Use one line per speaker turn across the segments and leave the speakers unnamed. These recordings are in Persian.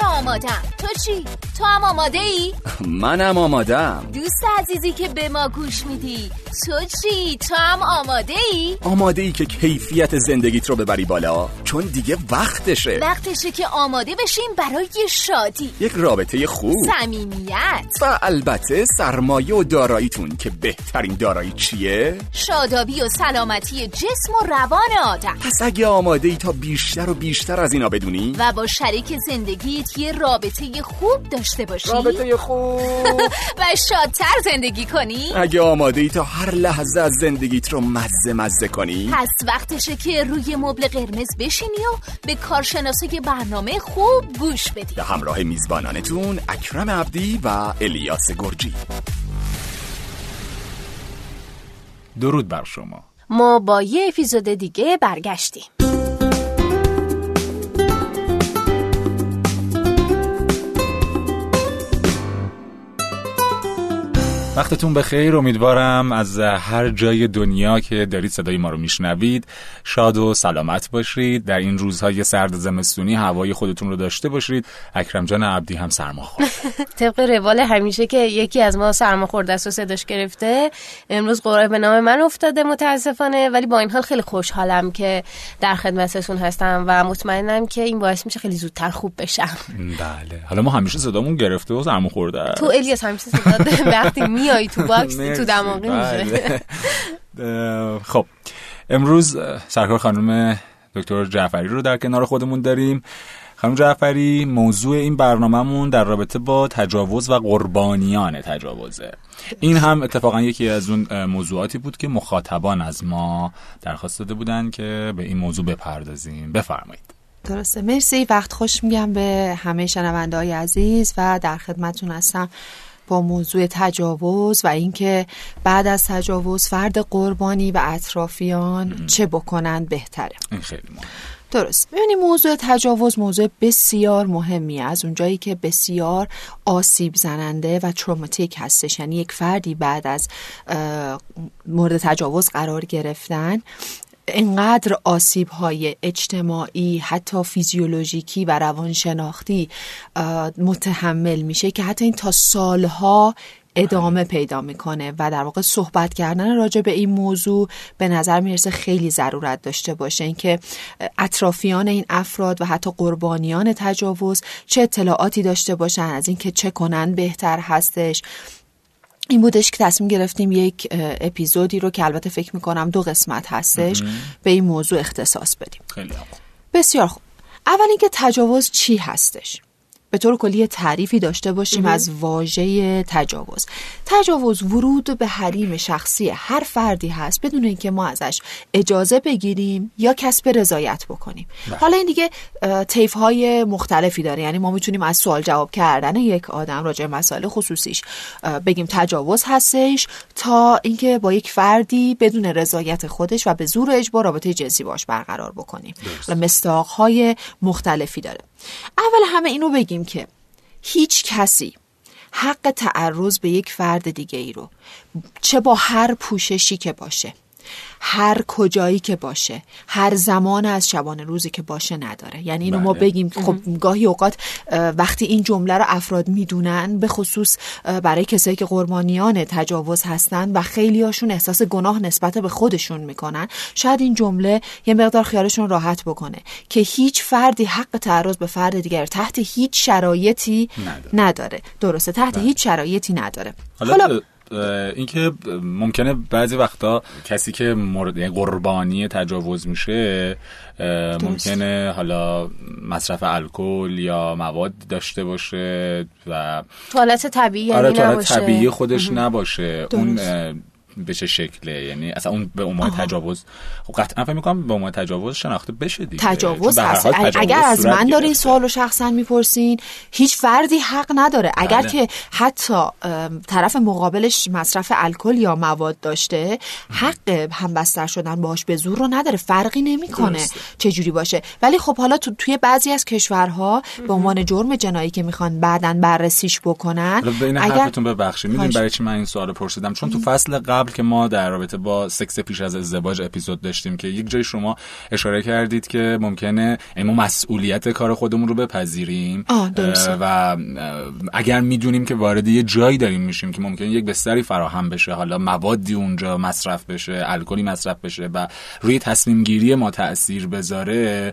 که آمادم تو چی؟ تو هم آماده ای؟
منم آمادم
دوست عزیزی که به ما گوش میدی تو چی؟ تو هم آماده ای؟
آماده ای که کیفیت زندگیت رو ببری بالا چون دیگه وقتشه
وقتشه که آماده بشیم برای شادی
یک رابطه خوب
صمیمیت
و البته سرمایه و داراییتون که بهترین دارایی چیه؟
شادابی و سلامتی جسم و روان آدم
پس اگه آماده ای تا بیشتر و بیشتر از اینا بدونی
و با شریک زندگیت یه رابطه خوب داشته باشی؟
رابطه خوب.
و شادتر زندگی کنی؟
اگه آماده ای تا هر لحظه از زندگیت رو مزه مزه کنی.
پس وقتشه که روی مبل قرمز بشینی و به کارشناسای برنامه خوب گوش بدی.
به همراه میزبانانتون اکرم عبدی و الیاس گرجی.
درود بر شما.
ما با یه اپیزود دیگه برگشتیم.
وقتتون به خیر امیدوارم از هر جای دنیا که دارید صدای ما رو میشنوید شاد و سلامت باشید. در این روزهای سرد زمستونی هوای خودتون رو داشته باشید. اکرم جان عبدی هم سرما خورد.
طبق روال همیشه که یکی از ما سرما خورده است و صداش گرفته امروز قرعه به نام من افتاده متاسفانه ولی با این حال خیلی خوشحالم که در خدمتتون هستم و مطمئنم که این باعث میشه خیلی زودتر خوب بشم.
بله. حالا ما همیشه صدامون گرفته و سرما خورده است.
تو الیاس همیشه صدا وقتی میای تو باکس تو دماغی میشه.
بله. خب. امروز سرکار خانم دکتر جعفری رو در کنار خودمون داریم. خانم جعفری موضوع این برنامهمون در رابطه با تجاوز و قربانیان تجاوزه. این هم اتفاقا یکی از اون موضوعاتی بود که مخاطبان از ما درخواست داده بودن که به این موضوع بپردازیم. بفرمایید.
درسته. مرسی. وقت خوش میگم به همه شنونده های عزیز و در خدمتون هستم. با موضوع تجاوز و اینکه بعد از تجاوز فرد قربانی و اطرافیان چه بکنن بهتره.
این خیلی مهم
درست. ببینید موضوع تجاوز موضوع بسیار مهمی از اونجایی که بسیار آسیب زننده و تروماتیک هستش. یعنی یک فردی بعد از مورد تجاوز قرار گرفتن اینقدر آسیب های اجتماعی حتی فیزیولوژیکی و روانشناختی متحمل میشه که حتی این تا سالها ادامه پیدا می‌کنه و در واقع صحبت کردن راجع به این موضوع به نظر می‌رسه خیلی ضرورت داشته باشه. اینکه اطرافیان این افراد و حتی قربانیان تجاوز چه اطلاعاتی داشته باشن از اینکه چه کنن بهتر هستش. این بودش که تصمیم گرفتیم یک اپیزودی رو که البته فکر می‌کنم دو قسمت هستش به این موضوع اختصاص بدیم.
خیلی
بسیار خوب. اول اینکه تجاوز چی هستش؟ به طور کلی تعریفی داشته باشیم از واژه تجاوز. تجاوز ورود به حریم شخصی هر فردی هست بدون اینکه ما ازش اجازه بگیریم یا کسب رضایت بکنیم. حالا این دیگه طیف های مختلفی داره. یعنی ما می‌تونیم از سوال جواب کردن یک آدم راجع مسائل خصوصیش بگیم تجاوز هستش تا اینکه با یک فردی بدون رضایت خودش و به زور اجبار رابطه جنسی باش برقرار بکنیم. و مستاق های مختلفی داره. اول همه اینو بگیم که هیچ کسی حق تعرض به یک فرد دیگه ای رو چه با هر پوششی که باشه هر کجایی که باشه هر زمان از شبانه روزی که باشه نداره. یعنی اینو ما بگیم خب گاهی اوقات وقتی این جمله رو افراد می‌دونن به خصوص برای کسایی که قربانیان تجاوز هستن و خیلی هاشون احساس گناه نسبت به خودشون می‌کنن شاید این جمله یه مقدار خیالشون راحت بکنه که هیچ فردی حق تعرض به فرد دیگر تحت هیچ شرایطی نداره, نداره. درسته تحت بله. هیچ شرایطی نداره.
حالا, حالا اینکه ممکنه بعضی وقتا کسی که مورد یعنی قربانی تجاوز میشه ممکنه حالا مصرف الکل یا مواد داشته باشه و
توالت طبیعی
آره
یعنی
توالت طبیعی خودش نباشه. اون به چه شکله یعنی اصلا اون به عنوان تجاوز خب قطعا فکر می‌کنم به عنوان تجاوز شناخته بشه دیگه.
تجاوز هست. اگر از من دارین سوال رو شخصا می‌پرسین هیچ فردی حق نداره. اگر بله. که حتی طرف مقابلش مصرف الکل یا مواد داشته حق همبستر شدن باش به زور رو نداره. فرقی نمی‌کنه چه جوری باشه. ولی خب حالا تو توی بعضی از کشورها به عنوان جرم جنایی که می‌خوان بعدن بررسیش بکنن
اگر حرفتون ببخشید. می‌دونید برای چی من این سوال پرسیدم؟ چون تو فصل قبل قبل که ما در رابطه با سکس پیش از ازدواج اپیزود داشتیم که یک جای شما اشاره کردید که ممکنه ما مسئولیت کار خودمون رو بپذیریم. و اگر می‌دونیم که وارد یه جایی داریم میشیم که ممکنه یک بستری فراهم بشه حالا موادی اونجا مصرف بشه الکلی مصرف بشه و روی تصمیم گیری ما تاثیر بذاره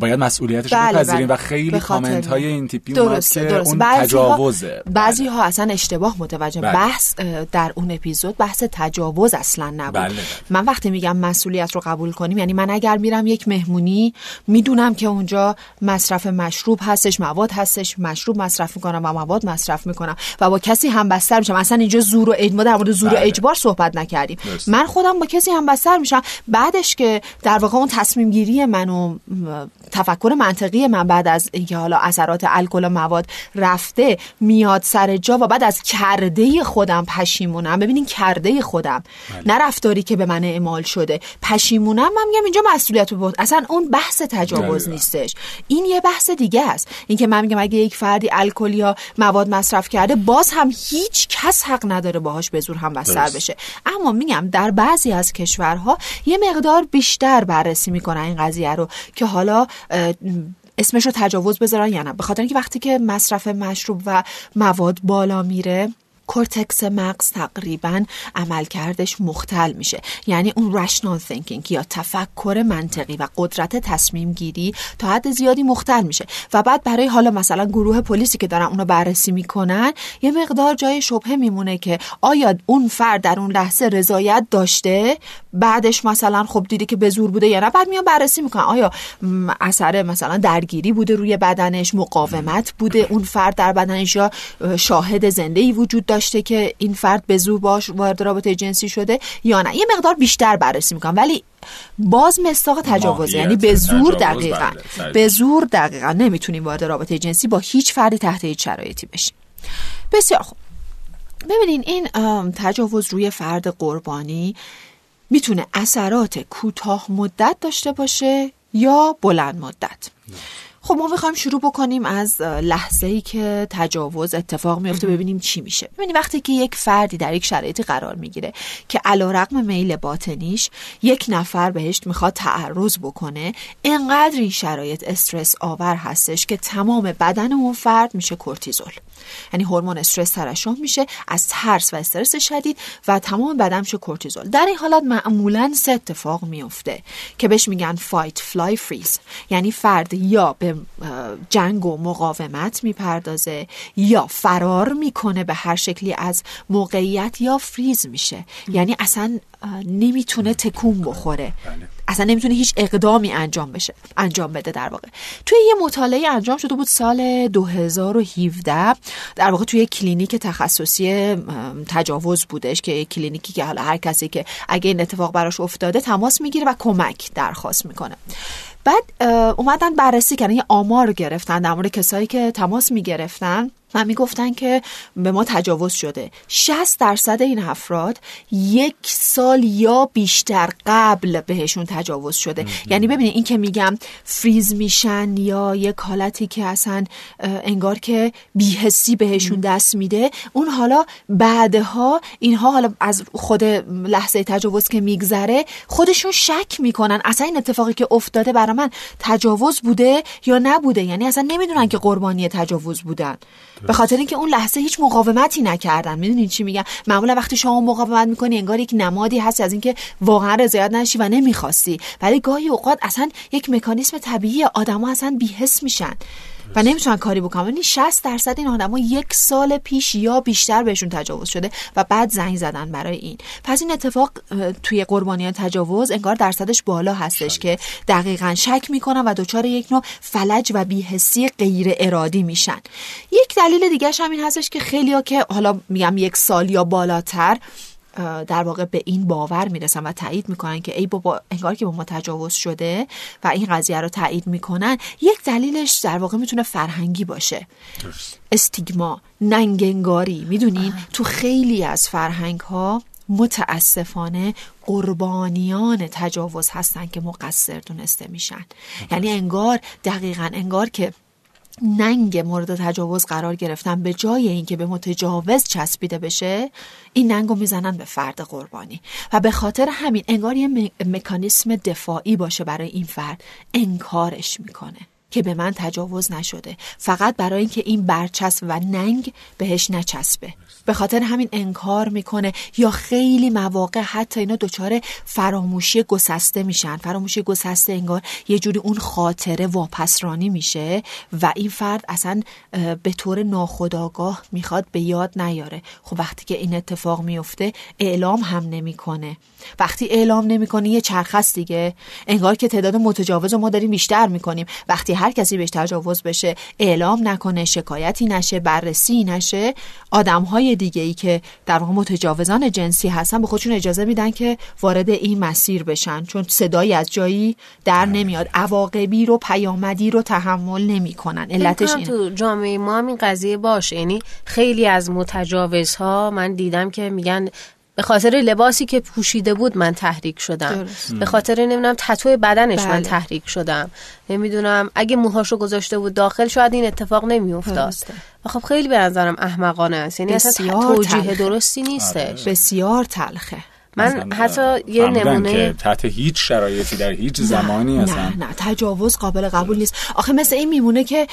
باید مسئولیتش رو بله بپذیریم بله. و خیلی کامنت های این تیپی اومد که اون تجاوزه.
بعضی ها اصلا اشتباه متوجه بله. بحث در اون اپیزود بحث تجاوز اصلا نبود. بله. من وقتی میگم مسئولیت رو قبول کنیم یعنی من اگر میرم یک مهمونی می‌دونم که اونجا مصرف مشروب هستش مواد هستش مشروب مصرف می‌کنم و مواد مصرف می‌کنم و با کسی هم بستر میشم. اصلا اینجا زور و اجبار در مورد زور و بله. اجبار صحبت نکردیم. من خودم با کسی هم بستر میشم. بعدش که در واقع اون تصمیم گیری من و تفکر منطقی من بعد از اینکه حالا اثرات الکل و مواد رفته میاد سر جا و بعد از کرده خودم پشیمونم. ببینین کرده خودم. بله. نه رفتاری که به من اعمال شده. پشیمونم من میگم اینجا مسئولیت بود اصلا اون بحث تجاوز نیستش. این یه بحث دیگه است. اینکه من میگم اگه یک فردی الکل یا مواد مصرف کرده باز هم هیچ کس حق نداره باهاش به زور هم بستر بشه. اما میگم در بعضی از کشورها یه مقدار بیشتر بررسی می‌کنن این قضیه رو که حالا اسمش رو تجاوز بذارن یا نه. به خاطر اینکه وقتی که مصرف مشروب و مواد بالا میره کورتکس مغز تقریبا عملکردش مختل میشه. یعنی اون رشنال thinking یا تفکر منطقی و قدرت تصمیم گیری تا حد زیادی مختل میشه. و بعد برای حالا مثلا گروه پلیسی که دارن اونو بررسی می‌کنن یه مقدار جای شبهه میمونه که آیا اون فرد در اون لحظه رضایت داشته؟ بعدش مثلا خب دیده که به زور بوده یا نه بعد میان بررسی می‌کنن. آیا اثر مثلا درگیری بوده روی بدنش مقاومت بوده اون فرد در بدنش یا شاهد زنده ای وجود داشته که این فرد به زور باش وارد رابطه جنسی شده یا نه؟ یه مقدار بیشتر بررسی می‌کنن ولی باز مستاق تجاوز یعنی به زور دقیقا بله، به زور دقیقا نمی‌تونیم وارد رابطه جنسی با هیچ فردی تحت هیچ شرایطی بشیم. بسیار خوب. ببینین این تجاوز روی فرد قربانی می‌تونه اثرات کوتاه مدت داشته باشه یا بلند مدت خب ما می‌خوایم شروع بکنیم از لحظه ای که تجاوز اتفاق میفته ببینیم چی میشه. ببینیم وقتی که یک فردی در یک شرایطی قرار می‌گیره که علا رقم میل باطنیش یک نفر بهش می‌خواد تعرض بکنه انقدر این شرایط استرس آور هستش که تمام بدن اون فرد میشه کورتیزول. یعنی هورمون استرس ترشح میشه از ترس و استرس شدید و تمام بدن میشه کورتیزول. در این حالت معمولا سه اتفاق میفته که بهش میگن fight flight freeze یعنی فرد یا به جنگ و مقاومت می‌پردازه یا فرار می‌کنه به هر شکلی از موقعیت یا فریز میشه. یعنی اصلا نمی‌تونه تکون بخوره. بله. اصلا نمی‌تونه هیچ اقدامی انجام بشه انجام بده در واقع. توی یه مطالعه انجام شده بود سال 2017 در واقع توی کلینیک تخصصی تجاوز بودش که کلینیکی که حالا هر کسی که اگه این اتفاق براش افتاده تماس می‌گیره و کمک درخواست می‌کنه. بعد اومدن بررسی کردن یه آمار گرفتن در مورد کسایی که تماس می‌گرفتن. و می‌گفتن که به ما تجاوز شده. 60 درصد این افراد یک سال یا بیشتر قبل بهشون تجاوز شده. یعنی ببینید این که میگم فریز میشن یا یک حالتی که اصلا انگار که بیهسی بهشون دست میده اون حالا بعدها اینها حالا از خود لحظه تجاوز که میگذره خودشون شک می‌کنن. اصلا این اتفاقی که افتاده برای من تجاوز بوده یا نبوده؟ یعنی اصلا نمی‌دونن که قربانی تجاوز بودن. به خاطر اینکه اون لحظه هیچ مقاومتی نکردن. می‌دونین چی میگم؟ معمولا وقتی شما مقاومت می‌کنی انگار یک نمادی هست از اینکه واقعا رضایت نشی و نمی‌خواستی. ولی گاهی اوقات اصلا یک مکانیسم طبیعی آدما اصلا بیهس میشن. و نمی‌تونن کاری بکنن. یعنی 60 درصد این آدما یک سال پیش یا بیشتر بهشون تجاوز شده و بعد زنگ زدن برای این. پس این اتفاق توی قربانیان تجاوز انگار درصدش بالا هستش که دقیقا شک می‌کنن و دچار یک نوع فلج و بیهسی غیر ارادی میشن. یک دلیل دیگه هم این هستش که خیلیا که حالا میگم یک سال یا بالاتر در واقع به این باور می‌رسن و تایید می‌کنن که ای بابا انگار که با ما تجاوز شده و این قضیه رو تایید می‌کنن یک دلیلش در واقع می‌تونه فرهنگی باشه. استیگما ننگنگاری می‌دونین تو خیلی از فرهنگ ها متاسفانه قربانیان تجاوز هستن که مقصر دونسته میشن. یعنی انگار دقیقا انگار که ننگ مورد تجاوز قرار گرفتن به جای اینکه به متجاوز چسبیده بشه این ننگ رو می‌زنن به فرد قربانی. و به خاطر همین انگار یه مکانیسم دفاعی باشه برای این فرد. انکارش می‌کنه که به من تجاوز نشده. فقط برای اینکه این برچسب و ننگ بهش نچسبه. به خاطر همین انکار می‌کنه یا خیلی مواقع حتی اینا دچار فراموشی گسسته میشن. فراموشی گسسته انگار یه جوری اون خاطره واپسرانی میشه و این فرد اصلا به طور ناخودآگاه می‌خواد به یاد نیاره. خب وقتی که این اتفاق میفته اعلام هم نمی‌کنه. وقتی اعلام نمی‌کنه یه چرخست دیگه. انگار که تعداد متجاوز ما داریم بیشتر می‌کنیم. وقتی هر کسی بهش تجاوز بشه اعلام نکنه شکایتی نشه بررسی نشه آدم های دیگه ای که در واقع متجاوزان جنسی هستن به خودشون اجازه میدن که وارد این مسیر بشن. چون صدایی از جایی در بله. نمیاد. عواقبی رو پیامدی رو تحمل نمی‌کنن. علتش این
تو جامعه ما هم این قضیه باشه. یعنی خیلی از متجاوزها من دیدم که میگن به خاطر لباسی که پوشیده بود من تحریک شدم. به خاطر نمی‌دونم تتو بدنش بله. من تحریک شدم. نمی‌دونم اگه موهاشو گذاشته بود داخل شاید این اتفاق نمیافتاد. و خب خیلی به نظرم احمقانه است. یعنی اصلا توجیه درستی نیستش.
آره. بسیار تلخه.
من حتی یه نمونه
که تحت هیچ شرایطی در هیچ زمانی
نه نه نه تجاوز قابل قبول نیست. آخه مثل این میمونه که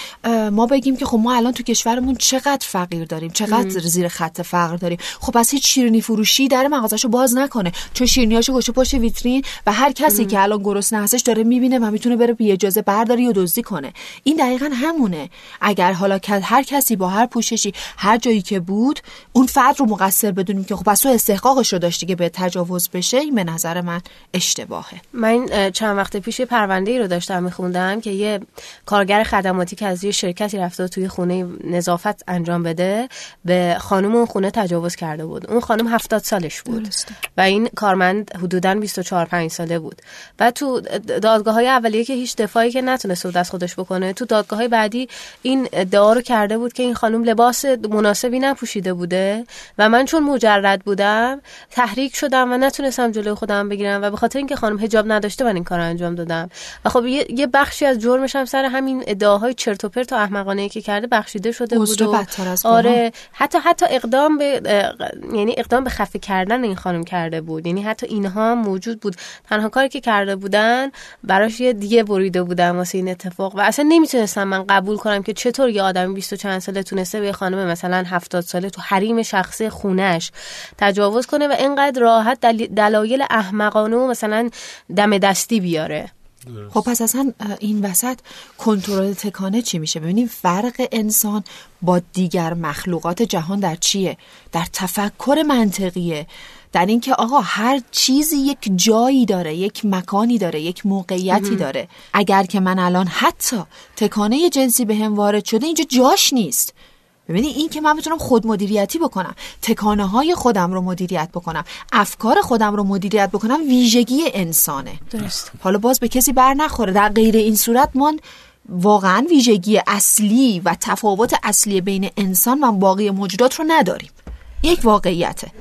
ما بگیم که خب ما الان تو کشورمون چقدر فقیر داریم چقدر زیر خط فقر داریم. خب از هیچ شیرینی فروشی در مغازشو باز نکنه. چون شیرینیاشو گوشه پشت ویترین و هر کسی که الان گرسنه هستش داره می‌بینه و می‌تونه بره بی اجازه برداری و دزدی کنه. این دقیقا همونه. اگر حالا هر کسی با هر پوششی هر جایی که بود اون فرد رو مقصر بدونیم که خب پس تو استحقاقش رو داشتی که به تجاوز بشه این به نظر من اشتباهه.
من چند وقت پیش پرونده ای رو داشتم میخوندم که یه کارگر خدماتی که از یه شرکتی رفته توی خونه نظافت انجام بده به خانم اون خونه تجاوز کرده بود. اون خانم هفتاد سالش بود. و این کارمند حدودا 24 5 ساله بود. و تو دادگاه های اولیه که هیچ دفاعی که نتونسته بود از خودش بکنه تو دادگاه های بعدی این ادعا رو کرده بود که این خانم لباس مناسبی نپوشیده بوده. و من چون مجرد بودم تحریک شدم و نتونستم جلوی خودم بگیرم و به خاطر اینکه خانم حجاب نداشته من این کار انجام دادم. و خب یه, بخشی از جرمش هم سر همین ادعاهای چرت و پرت و احمقانه که کرده بخشیده شده بود و آره. حتی حتی اقدام به یعنی اقدام به خفه کردن این خانم کرده بود. یعنی حتی اینها موجود بود. تنها کاری که کرده بودن براش یه دیگه بریده بودن واسه این اتفاق. و اصلا نمی‌تونستم من قبول کنم که چطور یه آدم 20 و چند ساله تونسته به خانم مثلا 70 ساله تو حریم شخصی خونش تجاوز کنه و اینقدر راحت دلایل احمقانه و مثلا دم دستی بیاره.
خب پس اصلا این وسط کنترل تکانه چی میشه؟ ببینیم فرق انسان با دیگر مخلوقات جهان در چیه؟ در تفکر منطقیه. در اینکه آقا هر چیزی یک جایی داره یک مکانی داره یک موقعیتی داره. اگر که من الان حتی تکانه جنسی به هم وارد شده اینجا جاش نیست. ببینید این که من بتونم خود مدیریتی بکنم تکانه های خودم رو مدیریت بکنم افکار خودم رو مدیریت بکنم ویژگی انسانه.
درست
حالا باز به کسی بر نخوره. در غیر این صورت من واقعا ویژگی اصلی و تفاوت اصلی بین انسان و باقی موجودات رو نداریم. یک واقعیته.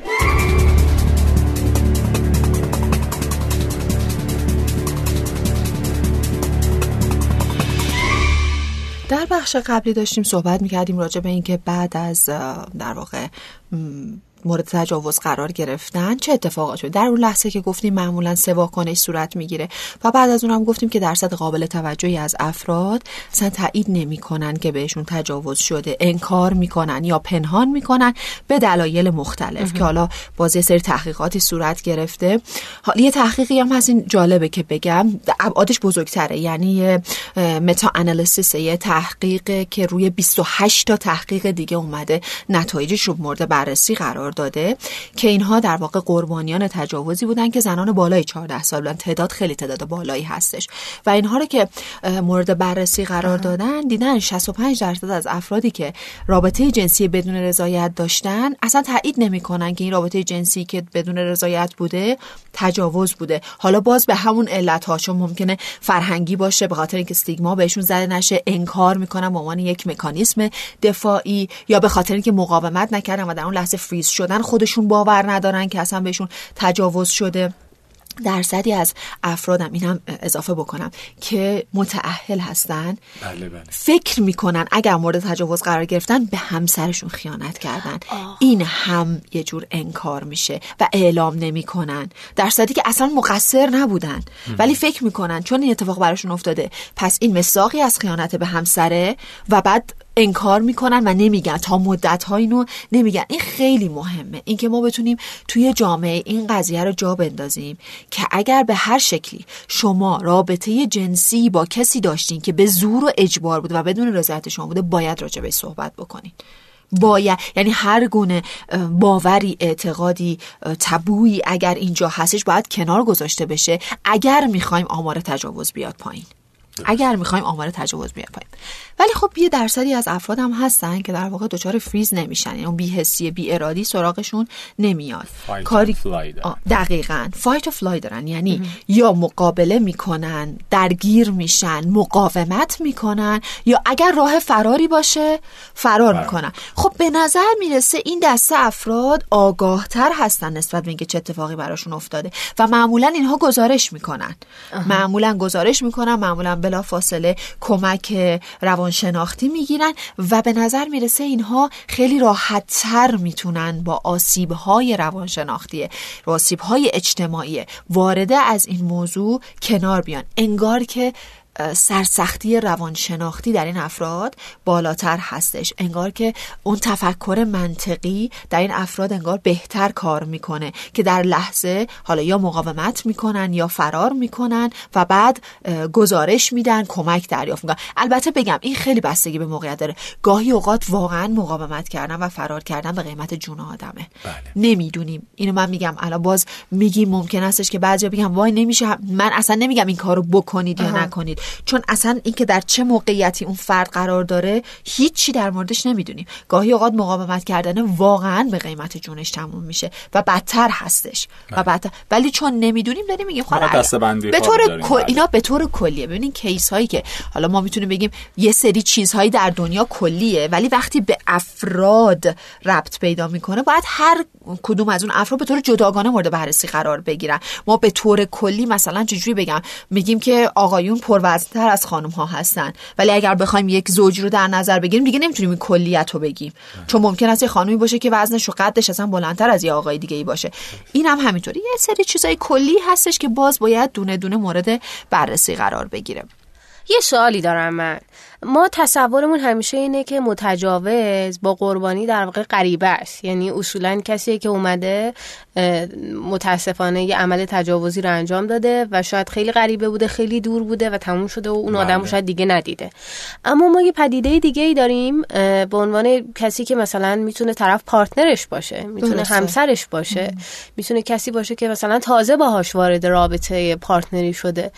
در بخش قبلی داشتیم صحبت می‌کردیم راجع به اینکه بعد از در واقع مورد تجاوز قرار گرفتن؟ چه اتفاقات شد؟ در اون لحظه که گفتیم معمولا سه واکنش صورت می‌گیره و بعد از اون هم گفتیم که درصد قابل توجهی از افراد اصلا تایید نمی‌کنن که بهشون تجاوز شده انکار می‌کنن یا پنهان می‌کنن به دلایل مختلف که حالا بازی سری تحقیقاتی صورت گرفته. حالا یه تحقیقی هم هست این جالبه که بگم ابعادش بزرگتره. یعنی متا انالیسیس یه تحقیق که روی 28 تا تحقیق دیگه اومده نتایجش رو مورد بررسی قرار داده که اینها در واقع قربانیان تجاوزی بودن که زنان بالای 14 سال بودن. تعداد خیلی تعداد بالایی هستش. و اینها رو که مورد بررسی قرار دادن دیدن 65 درصد از افرادی که رابطه جنسی بدون رضایت داشتن اصلا تایید نمی‌کنن که این رابطه جنسی که بدون رضایت بوده تجاوز بوده. حالا باز به همون علت ها چون ممکنه فرهنگی باشه به خاطر اینکه استیگما بهشون زده نشه انکار می‌کنن به عنوان یک مکانیسم دفاعی یا به خاطر اینکه مقاومت نکردن و در اون لحظه فریز شدن خودشون باور ندارن که اصلا بهشون تجاوز شده. درصدی از افرادم اینم اضافه بکنم که متعهل هستن.
بله بله.
فکر می‌کنن اگر مورد تجاوز قرار گرفتن به همسرشون خیانت کردن. این هم یه جور انکار میشه و اعلام نمی‌کنن. درصدی که اصلا مقصر نبودن. ولی فکر می‌کنن چون این اتفاق براشون افتاده پس این مساقی از خیانت به همسره و بعد انکار می‌کنن و نمیگن. تا مدت ها اینو نمیگن. این خیلی مهمه. اینکه ما بتونیم توی جامعه این قضیه رو جا بندازیم که اگر به هر شکلی شما رابطه جنسی با کسی داشتین که به زور و اجبار بود و بدون رضایت شما بوده باید راجع به صحبت بکنین. باید. یعنی هر گونه باوری اعتقادی تبویی اگر اینجا هستش باید کنار گذاشته بشه. اگر می‌خوایم آمار تجاوز بیاد پایین. اگر می‌خوایم آمار تجاوز بیاد پایین ولی خب یه درصدی از افراد هم هستن که در واقع دچار فریز نمیشن. یعنی اون بی‌حسی بی ارادی سراغشون نمیاد. کاری دقیقا. فایت و فلای دارن. یعنی یا مقابله می‌کنن درگیر میشن مقاومت می‌کنن یا اگر راه فراری باشه فرار
بله.
می‌کنن. خب به نظر می‌رسه این دسته افراد آگاهتر هستن نسبت به اینکه چه اتفاقی براشون افتاده. و معمولا اینها گزارش می‌کنن. معمولا گزارش می‌کنن معمولا بلا فاصله کمک روانشناختی می‌گیرن و به نظر می‌رسه اینها خیلی راحتتر می‌تونن با آسیبهای روانشناختی آسیبهای اجتماعی وارده از این موضوع کنار بیان. انگار که سرسختی روانشناختی در این افراد بالاتر هستش. انگار که اون تفکر منطقی در این افراد انگار بهتر کار می‌کنه که در لحظه حالا یا مقاومت می‌کنن یا فرار می‌کنن و بعد گزارش میدن کمک دریافت می‌کنن. البته بگم این خیلی بستگی به موقعیت داره. گاهی اوقات واقعا مقاومت کردن و فرار کردن به قیمت جون آدمه.
بله.
نمی‌دونیم. اینو من میگم. الان باز میگیم ممکن هستش که بعضیا بگم وای نمیشه. من اصلا نمیگم این کارو بکنید یا نکنید. چون اصلا اینکه در چه موقعیتی اون فرد قرار داره هیچی در موردش نمی‌دونیم. گاهی اوقات مقاومت کردن واقعا به قیمت جونش تموم میشه و بدتر هستش. و بدتر ولی چون نمی‌دونیم داریم میگیم خب
دسته‌بندی
به طور کل-
بله.
اینا به طور کلیه. ببینین کیس هایی که حالا ما می‌تونیم بگیم یه سری چیزهایی در دنیا کلیه ولی وقتی به افراد ربط پیدا می‌کنه باید هر کدوم از اون افراد به طور جداگانه مورد بررسی قرار بگیرن. ما به طور کلی مثلا چجوری بگم میگیم که آقایون پروزنتر از خانم ها هستن. ولی اگر بخوایم یک زوج رو در نظر بگیریم دیگه نمی‌تونیم این کلیت رو بگیم چون ممکن است یه خانمی باشه که وزنش و قدش اصلا بلندتر از یه آقای دیگه ای باشه. این هم همینطوری. یه سری چیزای کلی هستش که باز باید دونه دونه مورد بررسی قرار بگیره.
یه سوالی دارم من. ما تصورمون همیشه اینه که متجاوز با قربانی در واقع غریبه است. یعنی اصولا کسی که اومده متاسفانه یه عمل تجاوزی رو انجام داده و شاید خیلی غریبه بوده خیلی دور بوده و تموم شده و اون آدم رو
بله.
شاید دیگه ندیده. اما ما یه پدیده دیگه ای داریم به عنوان کسی که مثلا می‌تونه طرف پارتنرش باشه می‌تونه
درسته.
همسرش باشه می‌تونه کسی باشه که مثلا تازه باهاش وارد رابطه پارتنری شده.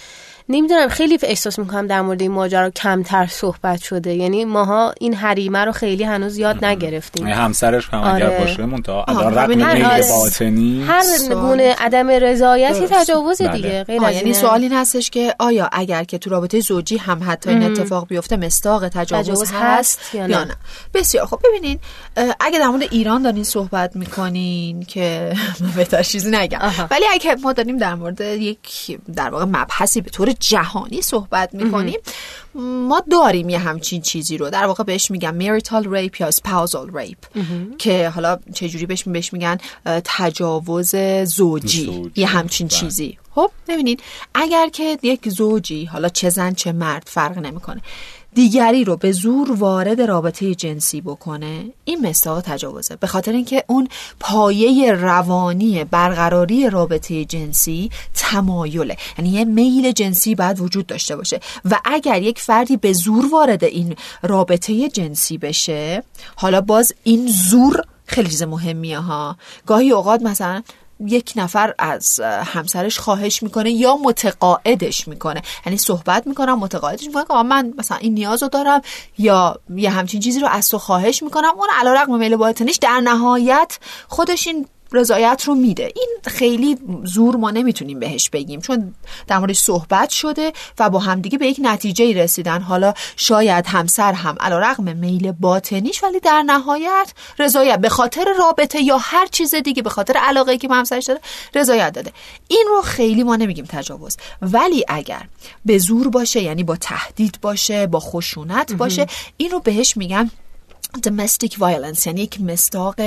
نمی‌دونم خیلی احساس می‌کنم در مورد این ماجرا کمتر صحبت شده یعنی ماها این حریمه رو خیلی هنوز یاد نگرفتیم
یعنی همسرش هم اگر
آره.
باشه منتها رقم
ببین،
میل
هر-
باطنی
هر. گونه عدم رضایتی. تجاوز
بله.
دیگه غیر از
یعنی. سوال این هستش که آیا اگر که تو رابطه زوجی هم حتی این اتفاق بیفته مستاق تجاوز,
تجاوز
هست,
یا نه؟
نه بسیار خب ببینین اگه در مورد ایران دارین صحبت می‌کنین که من بهتر چیزی نگم. ولی اگه ما داریم در مورد یک در واقع مبحثی به طور جهانی صحبت می‌کنیم. ما داریم یه همچین چیزی رو. در واقع بهش میگن marital ریپ یا spousal ریپ که حالا چجوری بهش بهش میگن؟ تجاوز زوجی.
زوجی.
یه همچین
بله.
چیزی. خب ببینید. اگر که یک زوجی حالا چه زن چه مرد فرق نمی‌کنه. دیگری رو به زور وارد رابطه جنسی بکنه. این مستاق تجاوزه. به خاطر اینکه اون پایه روانی برقراری رابطه جنسی تمایله. یعنی یه میل جنسی باید وجود داشته باشه. و اگر یک فردی به زور وارد این رابطه جنسی بشه حالا باز این زور خیلی چیز مهمیه ها. گاهی اوقات مثلا یک نفر از همسرش خواهش می‌کنه یا متقاعدش می‌کنه. یعنی صحبت می‌کنم متقاعدش می‌کنه که من مثلا این نیاز رو دارم یا یه همچین چیزی رو از تو خواهش می‌کنم. اون علا رقم میل باطنش در نهایت خودش این رضایت رو میده. این خیلی زور ما نمی‌تونیم بهش بگیم چون در موردش صحبت شده و با همدیگه به یک نتیجه رسیدن. حالا شاید همسر هم علا رقم میل باطنیش ولی در نهایت رضایت به خاطر رابطه یا هر چیز دیگه به خاطر علاقه که به همسرش داره رضایت داده. این رو خیلی ما نمیگیم تجاوز. ولی اگر به زور باشه یعنی با تهدید باشه با خشونت باشه این رو بهش میگن domestic violence یعنی یک مستاق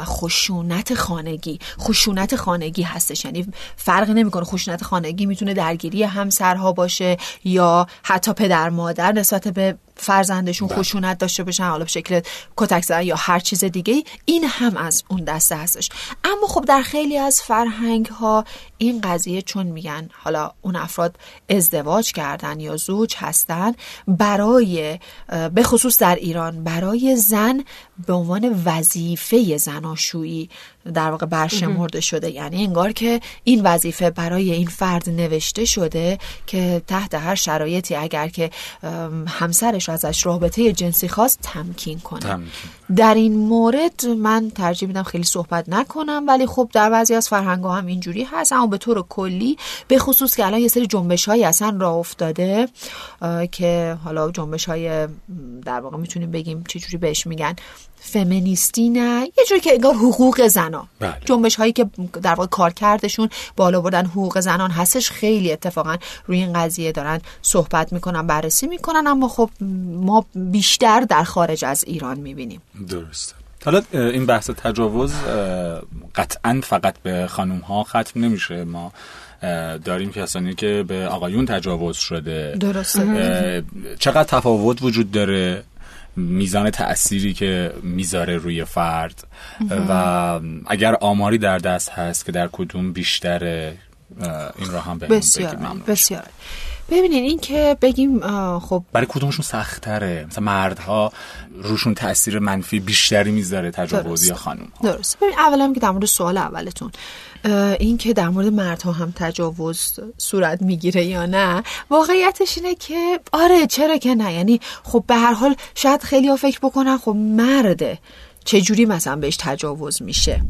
خشونت خانگی. خشونت خانگی هستش. یعنی فرقی نمی‌کنه خشونت خانگی می‌تونه درگیری همسرها باشه یا حتی پدر مادر نسبت به فرزندشون
بله.
خشونت داشته باشن حالا به شکل کتک زدن یا هر چیز دیگه این هم از اون دسته هستش اما خب در خیلی از فرهنگ ها این قضیه چون میگن حالا اون افراد ازدواج کردن یا زوج هستن برای به خصوص در ایران برای زن به عنوان وظیفه زناشویی در واقع برشمرده شده. یعنی انگار که این وظیفه برای این فرد نوشته شده که تحت هر شرایطی اگر که همسرش ازش رابطه جنسی خواست تمکین کنه.
تمکین.
در این مورد من ترجیح میدم خیلی صحبت نکنم ولی خب در بعضی از فرهنگ هم اینجوری هست اما به طور کلی به خصوص که الان یه سری جنبش های اصلا راه افتاده که حالا جنبش های در واقع می‌تونیم بگیم چه جوری بهش میگن فمینیستی نه یه جوری که انگار حقوق زنا
بله.
جنبش هایی که در واقع کارکردشون بالا بردن حقوق زنان هستش خیلی اتفاقا روی این قضیه دارن صحبت می‌کنن بررسی می‌کنن اما خب ما بیشتر در خارج از ایران می‌بینیم
درسته. حالا این بحث تجاوز قطعا فقط به خانوم ها ختم نمیشه. ما داریم کسانی که به آقایون تجاوز شده.
درسته.
اه، چقدر تفاوت وجود داره؟ میزان تأثیری که می‌ذاره روی فرد. و اگر آماری در دست هست که در کدوم بیشتره اه، این را هم به
بسیار بسیار. ببینین این که بگیم خب
برای کدومشون سختره مثلا مردها روشون تاثیر منفی بیشتری می‌ذاره تجاوز. یا خانم
درست ببین اولا که در مورد سوال اولتون این که در مورد مردها هم تجاوز صورت می‌گیره یا نه واقعیتش اینه که آره چرا که نه؟ یعنی خب به هر حال شاید خیلی ها فکر بکنن خب مرده. چجوری مثلا بهش تجاوز میشه؟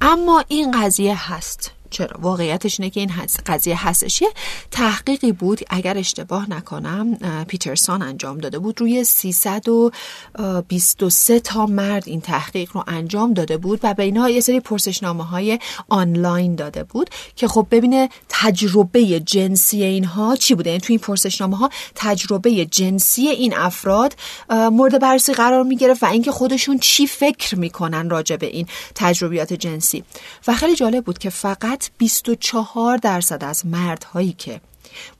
اما این قضیه هست. چرا؟ واقعیتش اینه که این قضیه هستش یه تحقیقی بود اگر اشتباه نکنم پیترسون انجام داده بود. روی 323 تا مرد این تحقیق رو انجام داده بود و به اینها یه سری پرسشنامه های آنلاین داده بود که خب ببینه تجربه جنسی اینها چی بوده؟ یعنی توی این پرسشنامه ها تجربه جنسی این افراد مورد بررسی قرار می گرفت و اینکه خودشون چی فکر می‌کنن راجع به این تجربیات جنسی. و خیلی جالب بود که فقط 24 درصد از مردهایی که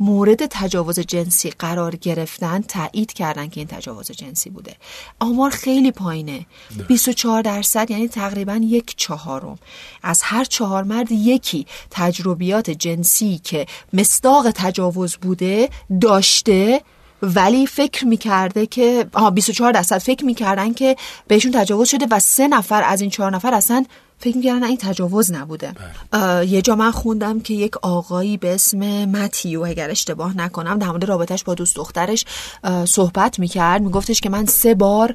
مورد تجاوز جنسی قرار گرفتن تایید کردن که این تجاوز جنسی بوده. آمار خیلی پایینه. 24 درصد یعنی تقریبا یک چهارم. از هر چهار مرد یکی تجربیات جنسی که مصداق تجاوز بوده داشته ولی فکر می‌کرده که آها 24 درصد فکر می‌کردن که بهشون تجاوز شده و سه نفر از این چهار نفر اصلا فکر می‌کردن این تجاوز نبوده. اه، یه جا من خوندم که یک آقایی به اسم متیو اگر اشتباه نکنم در مورد رابطش با دوست دخترش صحبت می‌کرد. میگفتش که من سه بار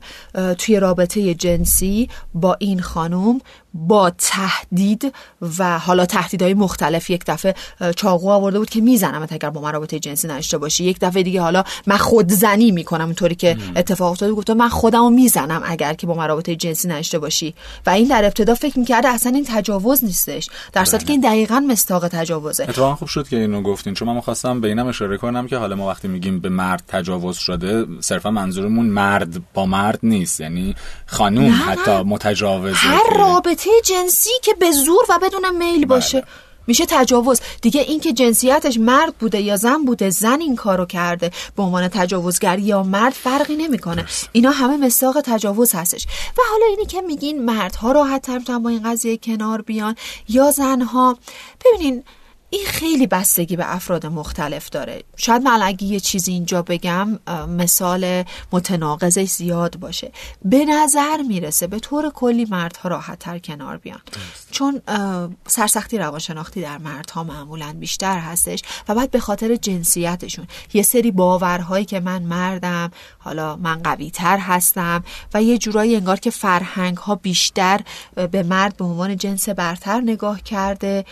توی رابطه جنسی با این خانم با تهدید و حالا تهدیدهای مختلف یک دفعه چاقو آورده بود که میزنمت اگر با من رابطه جنسی نداشته باشی. یک دفعه دیگه حالا من خودزنی می‌کنم اینطوری که اتفاق افتاده. گفتم من خودمو می‌زنم اگر که با من رابطه جنسی نداشته باشی. و این در ابتدا فکر می‌کرده اصلا این تجاوز نیستش در صورتی که این دقیقا مستاق تجاوزه.
اتفاقا خوب شد که اینو گفتین. چون من خواستم به اینم اشاره کنم که حالا ما وقتی میگیم به مرد تجاوز شده صرفا منظورمون مرد با مرد نیست. یعنی خانوم
نه،
حتی. متجاوزه
هر
که-
رابطه جنسی که به زور و بدون میل باشه. میشه تجاوز. دیگه اینکه جنسیتش مرد بوده یا زن بوده زن این کارو کرده. به عنوان تجاوزگر یا مرد فرقی نمی‌کنه. اینا همه مساق تجاوز هستش. و حالا اینی که میگین مردها راحت تر با این قضیه کنار بیان یا زنها. ببینین این خیلی بستگی به افراد مختلف داره. شاید من اگه یه چیزی اینجا بگم مثال متناقضش زیاد باشه. به نظر می‌رسه به طور کلی مردها راحت تر کنار بیان. چون سرسختی روانشناختی در مردها معمولا بیشتر هستش و بعد به خاطر جنسیتشون. یه سری باورهایی که من مردم حالا من قوی تر هستم و یه جورایی انگار که فرهنگ ها بیشتر به مرد به عنوان جنس برتر نگاه کرده.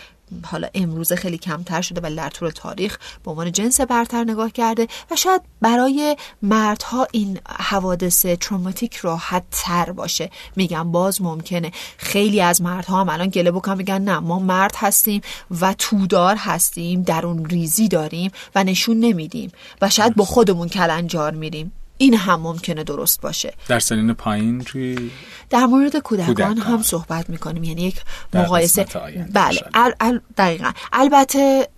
حالا امروزه خیلی کمتر شده ولی در طول تاریخ به عنوان جنس برتر نگاه کرده و شاید برای مردها این حوادث تروماتیک راحت تر باشه. میگم باز ممکنه. خیلی از مردها هم الان گله بکنن میگن نه ما مرد هستیم و تودار هستیم در اون ریزی داریم و نشون نمیدیم و شاید با خودمون کلنجار میریم. این هم ممکنه درست باشه.
در سنین پایین توی
در مورد کودکان, هم صحبت می‌کنیم. یعنی یک مقایسه. بله دقیقا. البته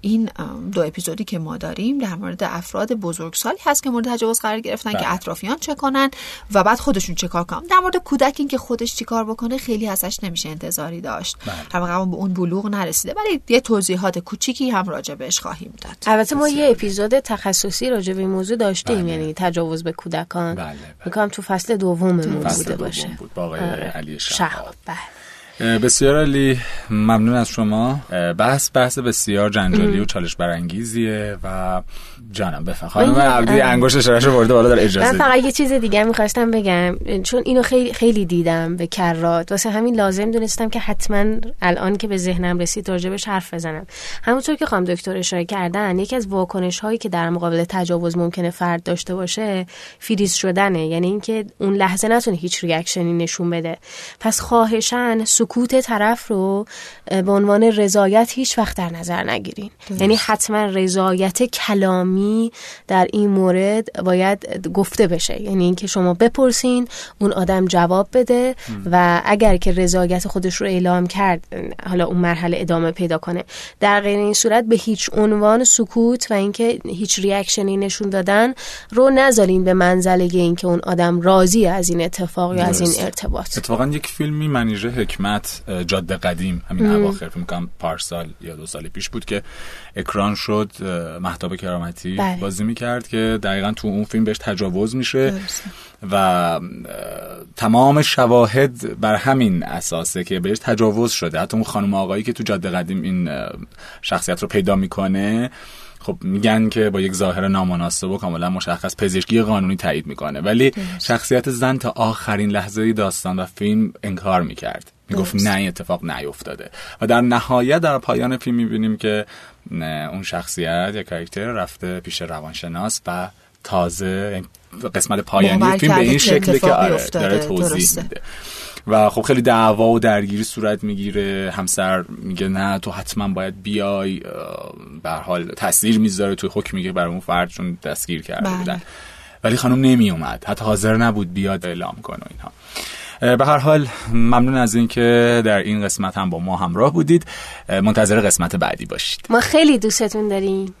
این دو اپیزودی که ما داریم در مورد افراد بزرگسالی هست که مورد تجاوز قرار گرفتن که بله. اطرافیان چه کنن و بعد خودشون چه کار کنن در مورد کودک این که خودش چیکار بکنه خیلی ازش نمیشه انتظاری داشت بله. به اون بلوغ نرسیده ولی یه توضیحات کوچیکی هم راجع بهش خواهیم داد
البته ما یه اپیزود تخصصی راجع به این موضوع داشتیم بله. یعنی تجاوز به کودکان بله. بله. تو فصل دوم بوده باشه
بود با آره. علی بله بسیار علی ممنون از شما. بحث بحث بسیار جنجالی و چالش برانگیزیه و جانم بفهم. خانم عبدی انگشت اشارهشو برده بالا در اجازه
من فقط یه چیز دیگه می‌خواستم بگم. چون اینو خیلی خیلی دیدم به کرات. واسه همین لازم دونستم که حتما الان که به ذهنم رسید راجبش حرف بزنم. همونطور که خانم دکتر اشاره کردن یکی از واکنش هایی که در مقابل تجاوز ممکنه فرد داشته باشه فریز شدنه. یعنی اینکه اون لحظه نتونه هیچ ریاکشنی نشون بده. پس خواهشن سکوت طرف رو به عنوان رضایت هیچ وقت در نظر نگیرین. یعنی حتما رضایت کلامی در این مورد باید گفته بشه. یعنی اینکه شما بپرسین اون آدم جواب بده و اگر که رضایت خودش رو اعلام کرد حالا اون مرحله ادامه پیدا کنه. در غیر این صورت به هیچ عنوان سکوت و اینکه هیچ ریاکشنی نشون دادن رو نذارین به منزله اینکه اون آدم راضی از این اتفاق یا از این ارتباط.
اتفاقا یک فیلمی منیژه حکمت جاده قدیم همین اواخر فکر کنم پارسال یا دو سال پیش بود که اکران شد محتاب کرامتی بله. بازی می‌کرد که دقیقا تو اون فیلم بهش تجاوز میشه و تمام شواهد بر همین اساسه که بهش تجاوز شده. حتی اون خانم آقایی که تو جاده قدیم این شخصیت رو پیدا می‌کنه خب میگن که با یک ظاهر نامناسب و کاملا مشخص پزشکی قانونی تایید می‌کنه. ولی شخصیت زن تا آخرین لحظه داستان و فیلم انکار می‌کرد. می‌گفت نه این اتفاق نیفتاده. و در نهایت در پایان فیلم می‌بینیم که اون شخصیت یا کاراکتر رفته پیش روانشناس و تازه یعنی قسمت پایانی فیلم به این شکلی که آره داره توضیح میده. و خب خیلی دعوا و درگیری صورت می‌گیره. همسر میگه نه تو حتما باید بیای. به حال تاثیر می‌ذاره توی حکمی که برای اون فرد چون دستگیر کرده بله. بودن. ولی خانم نمی اومد حتی حاضر نبود بیاد اعلام کنه اینها. به هر حال ممنون از اینکه در این قسمت هم با ما همراه بودید. منتظر قسمت بعدی باشید.
ما خیلی دوستتون داریم.